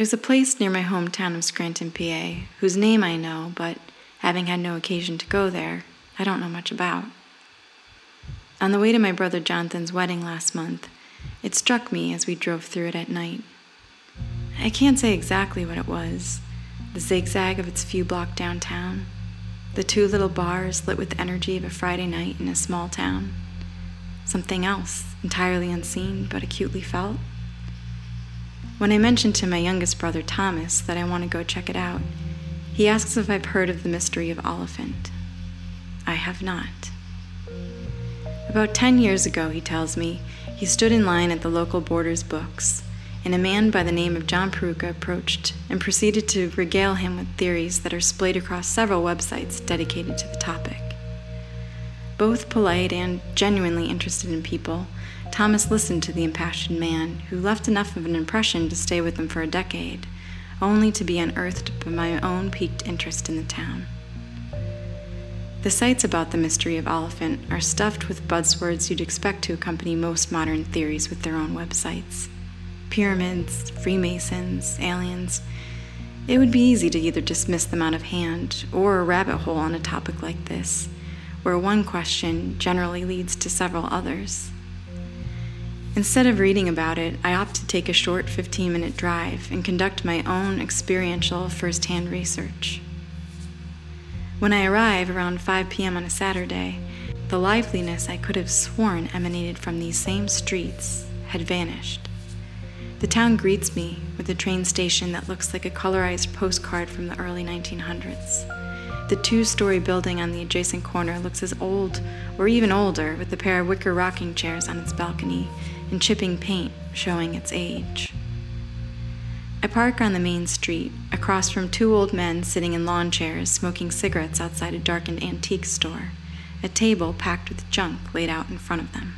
There's a place near my hometown of Scranton, PA, whose name I know, but having had no occasion to go there, I don't know much about. On the way to my brother Jonathan's wedding last month, it struck me as we drove through it at night. I can't say exactly what it was the zigzag of its few block downtown, the two little bars lit with the energy of a Friday night in a small town, something else, entirely unseen but acutely felt. When I mentioned to my youngest brother Thomas that I want to go check it out, he asks if I've heard of the mystery of Olyphant. I have not. About 10 years ago, he tells me, he stood in line at the local Borders Books, and a man by the name of John Peruka approached and proceeded to regale him with theories that are splayed across several websites dedicated to the topic. Both polite and genuinely interested in people, Thomas listened to the impassioned man, who left enough of an impression to stay with him for a decade, only to be unearthed by my own piqued interest in the town. The sites about the mystery of Olyphant are stuffed with buzzwords you'd expect to accompany most modern theories with their own websites pyramids, Freemasons, aliens. It would be easy to either dismiss them out of hand or a rabbit hole on a topic like this, where one question generally leads to several others. Instead of reading about it, I opt to take a short 15 minute drive and conduct my own experiential first hand research. When I arrive around 5 p.m. on a Saturday, the liveliness I could have sworn emanated from these same streets had vanished. The town greets me with a train station that looks like a colorized postcard from the early 1900s. The two story building on the adjacent corner looks as old or even older, with a pair of wicker rocking chairs on its balcony and chipping paint showing its age. I park on the main street, across from two old men sitting in lawn chairs smoking cigarettes outside a darkened antique store, a table packed with junk laid out in front of them.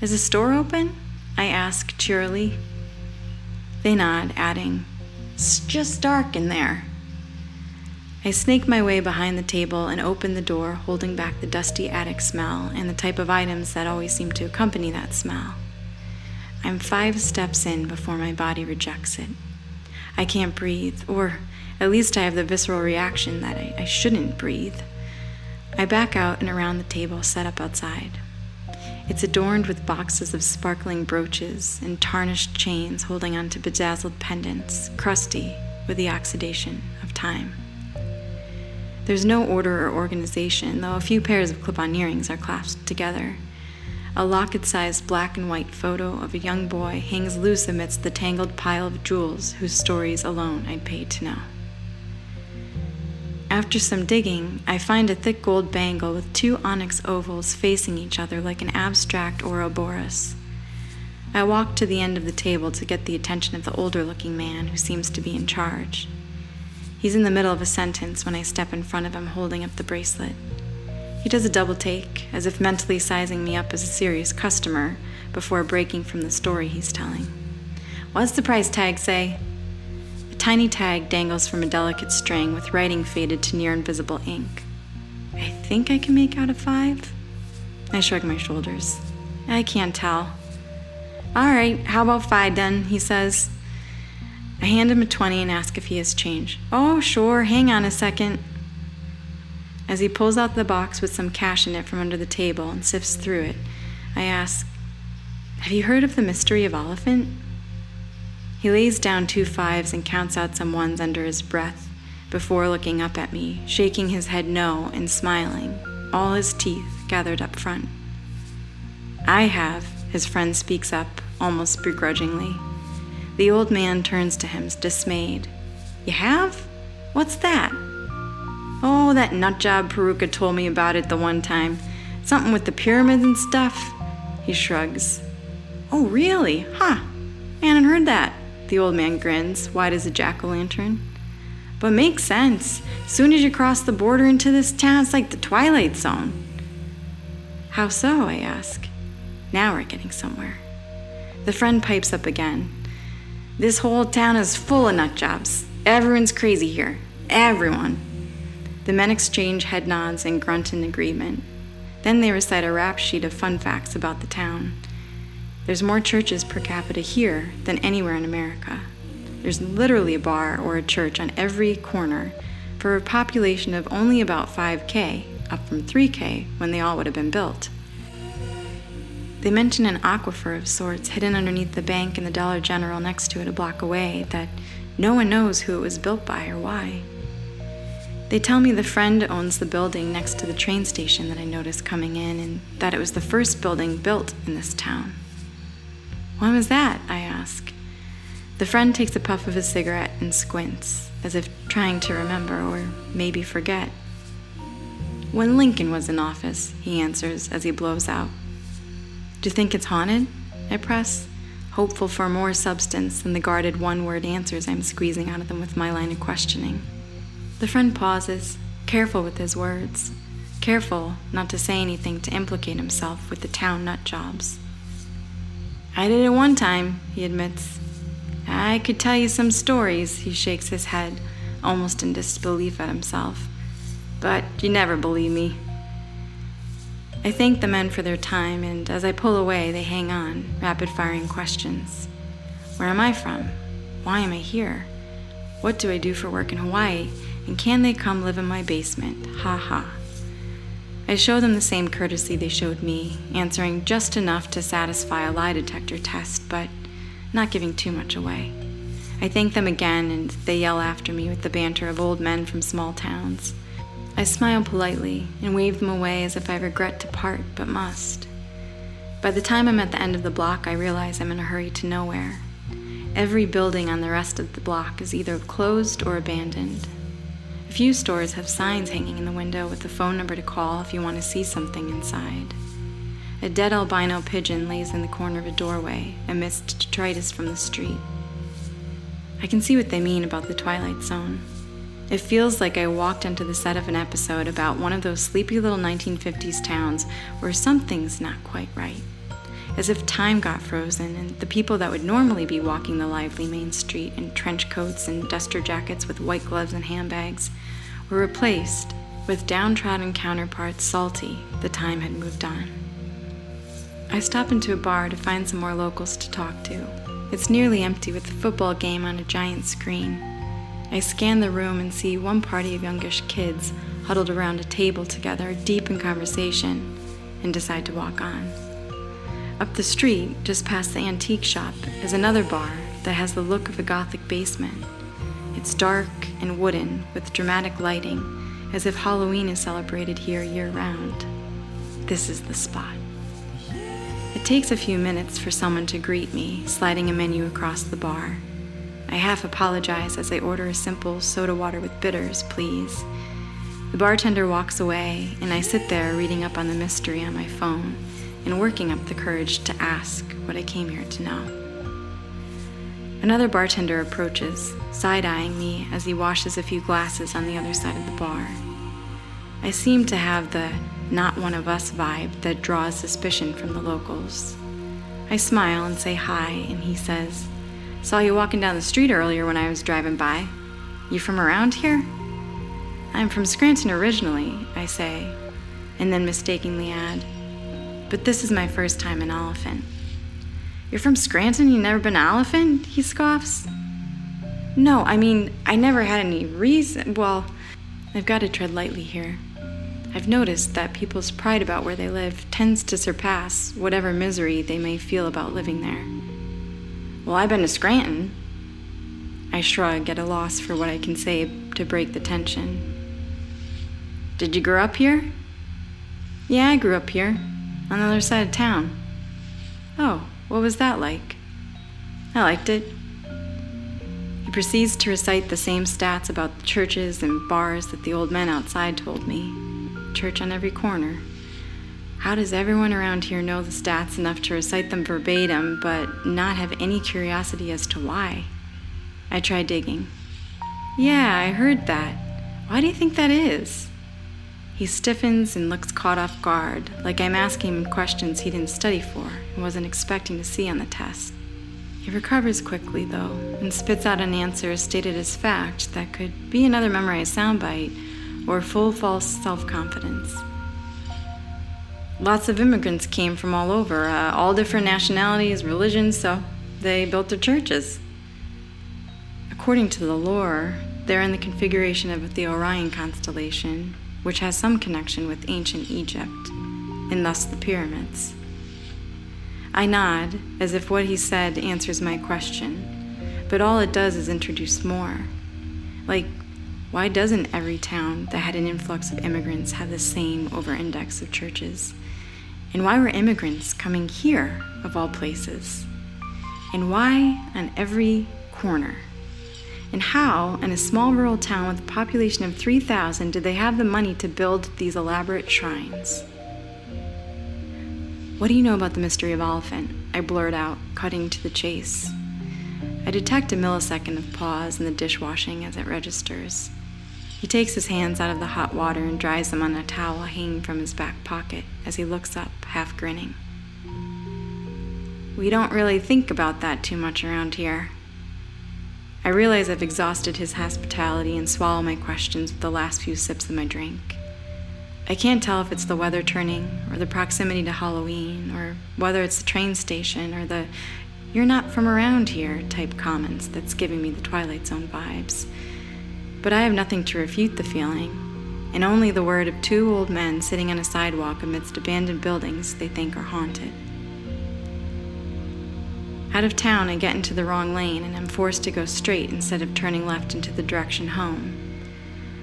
Is the store open? I ask cheerily. They nod, adding, It's just dark in there. I snake my way behind the table and open the door, holding back the dusty attic smell and the type of items that always seem to accompany that smell. I'm five steps in before my body rejects it. I can't breathe, or at least I have the visceral reaction that I, I shouldn't breathe. I back out and around the table set up outside. It's adorned with boxes of sparkling brooches and tarnished chains holding onto bedazzled pendants, crusty with the oxidation of time. There's no order or organization, though a few pairs of clip on earrings are clasped together. A locket sized black and white photo of a young boy hangs loose amidst the tangled pile of jewels whose stories alone I'd paid to know. After some digging, I find a thick gold bangle with two onyx ovals facing each other like an abstract Ouroboros. I walk to the end of the table to get the attention of the older looking man who seems to be in charge. He's in the middle of a sentence when I step in front of him holding up the bracelet. He does a double take, as if mentally sizing me up as a serious customer before breaking from the story he's telling. What's the price tag say? A tiny tag dangles from a delicate string with writing faded to near invisible ink. I think I can make out a five. I shrug my shoulders. I can't tell. All right, how about five then? He says. I hand him a 20 and ask if he has change. Oh, sure, hang on a second. As he pulls out the box with some cash in it from under the table and sifts through it, I ask, Have you heard of the mystery of Olyphant? He lays down two fives and counts out some ones under his breath before looking up at me, shaking his head no and smiling, all his teeth gathered up front. I have, his friend speaks up, almost begrudgingly. The old man turns to him, dismayed. You have? What's that? Oh, that nutjob Peruka told me about it the one time. Something with the pyramids and stuff. He shrugs. Oh, really? Huh. I hadn't heard that. The old man grins, wide as a jack o' lantern. But makes sense. Soon as you cross the border into this town, it's like the Twilight Zone. How so? I ask. Now we're getting somewhere. The friend pipes up again. This whole town is full of nut jobs. Everyone's crazy here. Everyone. The men exchange head nods and grunt in agreement. Then they recite a rap sheet of fun facts about the town. There's more churches per capita here than anywhere in America. There's literally a bar or a church on every corner for a population of only about 5K, up from 3K when they all would have been built. They mention an aquifer of sorts hidden underneath the bank and the Dollar General next to it a block away that no one knows who it was built by or why. They tell me the friend owns the building next to the train station that I noticed coming in and that it was the first building built in this town. When was that? I ask. The friend takes a puff of his cigarette and squints, as if trying to remember or maybe forget. When Lincoln was in office, he answers as he blows out. Do you think it's haunted? I press, hopeful for more substance than the guarded one word answers I'm squeezing out of them with my line of questioning. The friend pauses, careful with his words, careful not to say anything to implicate himself with the town nut jobs. I did it one time, he admits. I could tell you some stories, he shakes his head, almost in disbelief at himself. But you never believe me. I thank the men for their time, and as I pull away, they hang on, rapid firing questions. Where am I from? Why am I here? What do I do for work in Hawaii? And can they come live in my basement? Ha ha. I show them the same courtesy they showed me, answering just enough to satisfy a lie detector test, but not giving too much away. I thank them again, and they yell after me with the banter of old men from small towns. I smile politely and wave them away as if I regret to part but must. By the time I'm at the end of the block, I realize I'm in a hurry to nowhere. Every building on the rest of the block is either closed or abandoned. A few stores have signs hanging in the window with the phone number to call if you want to see something inside. A dead albino pigeon lays in the corner of a doorway amidst detritus from the street. I can see what they mean about the Twilight Zone. It feels like I walked into the set of an episode about one of those sleepy little 1950s towns where something's not quite right. As if time got frozen and the people that would normally be walking the lively main street in trench coats and duster jackets with white gloves and handbags were replaced with downtrodden counterparts salty the time had moved on. I stop into a bar to find some more locals to talk to. It's nearly empty with the football game on a giant screen. I scan the room and see one party of youngish kids huddled around a table together, deep in conversation, and decide to walk on. Up the street, just past the antique shop, is another bar that has the look of a Gothic basement. It's dark and wooden, with dramatic lighting, as if Halloween is celebrated here year round. This is the spot. It takes a few minutes for someone to greet me, sliding a menu across the bar. I half apologize as I order a simple soda water with bitters, please. The bartender walks away, and I sit there reading up on the mystery on my phone and working up the courage to ask what I came here to know. Another bartender approaches, side eyeing me as he washes a few glasses on the other side of the bar. I seem to have the not one of us vibe that draws suspicion from the locals. I smile and say hi, and he says, Saw you walking down the street earlier when I was driving by. You from around here? I'm from Scranton originally, I say, and then mistakenly add, but this is my first time in Olyphant. You're from Scranton? You never been to Olyphant? He scoffs. No, I mean, I never had any reason. Well, I've got to tread lightly here. I've noticed that people's pride about where they live tends to surpass whatever misery they may feel about living there. Well, I've been to Scranton. I shrug at a loss for what I can say to break the tension. Did you grow up here? Yeah, I grew up here, on the other side of town. Oh, what was that like? I liked it. He proceeds to recite the same stats about the churches and bars that the old men outside told me. Church on every corner. How does everyone around here know the stats enough to recite them verbatim, but not have any curiosity as to why? I try digging. Yeah, I heard that. Why do you think that is? He stiffens and looks caught off guard, like I'm asking him questions he didn't study for and wasn't expecting to see on the test. He recovers quickly, though, and spits out an answer stated as fact that could be another memorized soundbite or full false self confidence lots of immigrants came from all over, uh, all different nationalities, religions, so they built their churches. According to the lore, they're in the configuration of the Orion constellation, which has some connection with ancient Egypt, and thus the pyramids. I nod, as if what he said answers my question, but all it does is introduce more. Like, why doesn't every town that had an influx of immigrants have the same over index of churches? And why were immigrants coming here, of all places? And why on every corner? And how, in a small rural town with a population of 3,000, did they have the money to build these elaborate shrines? What do you know about the mystery of Olyphant? I blurt out, cutting to the chase. I detect a millisecond of pause in the dishwashing as it registers. He takes his hands out of the hot water and dries them on a towel hanging from his back pocket as he looks up, half grinning. We don't really think about that too much around here. I realize I've exhausted his hospitality and swallow my questions with the last few sips of my drink. I can't tell if it's the weather turning, or the proximity to Halloween, or whether it's the train station, or the you're not from around here type comments that's giving me the Twilight Zone vibes. But I have nothing to refute the feeling, and only the word of two old men sitting on a sidewalk amidst abandoned buildings they think are haunted. Out of town, I get into the wrong lane and am forced to go straight instead of turning left into the direction home.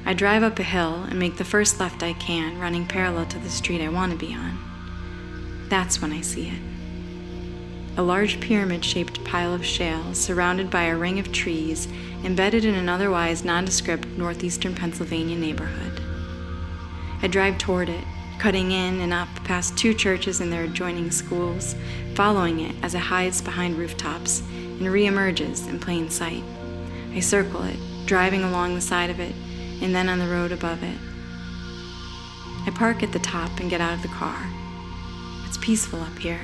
I drive up a hill and make the first left I can, running parallel to the street I want to be on. That's when I see it. A large pyramid shaped pile of shale surrounded by a ring of trees embedded in an otherwise nondescript northeastern Pennsylvania neighborhood. I drive toward it, cutting in and up past two churches and their adjoining schools, following it as it hides behind rooftops and reemerges in plain sight. I circle it, driving along the side of it and then on the road above it. I park at the top and get out of the car. It's peaceful up here.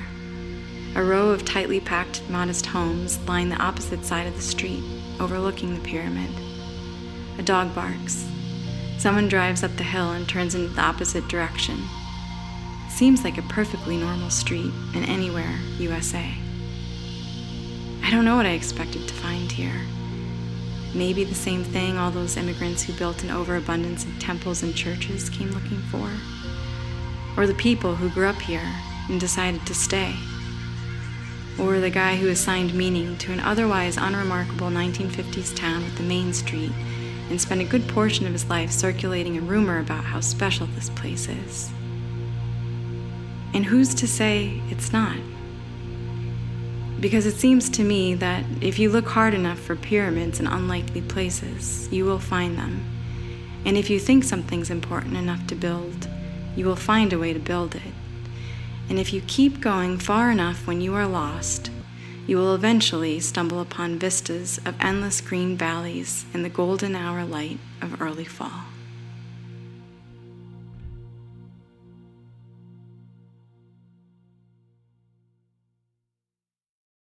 A row of tightly packed, modest homes line the opposite side of the street, overlooking the pyramid. A dog barks. Someone drives up the hill and turns in the opposite direction. Seems like a perfectly normal street in anywhere, USA. I don't know what I expected to find here. Maybe the same thing all those immigrants who built an overabundance of temples and churches came looking for. Or the people who grew up here and decided to stay. Or the guy who assigned meaning to an otherwise unremarkable 1950s town with the main street and spent a good portion of his life circulating a rumor about how special this place is. And who's to say it's not? Because it seems to me that if you look hard enough for pyramids in unlikely places, you will find them. And if you think something's important enough to build, you will find a way to build it. And if you keep going far enough when you are lost, you will eventually stumble upon vistas of endless green valleys in the golden hour light of early fall.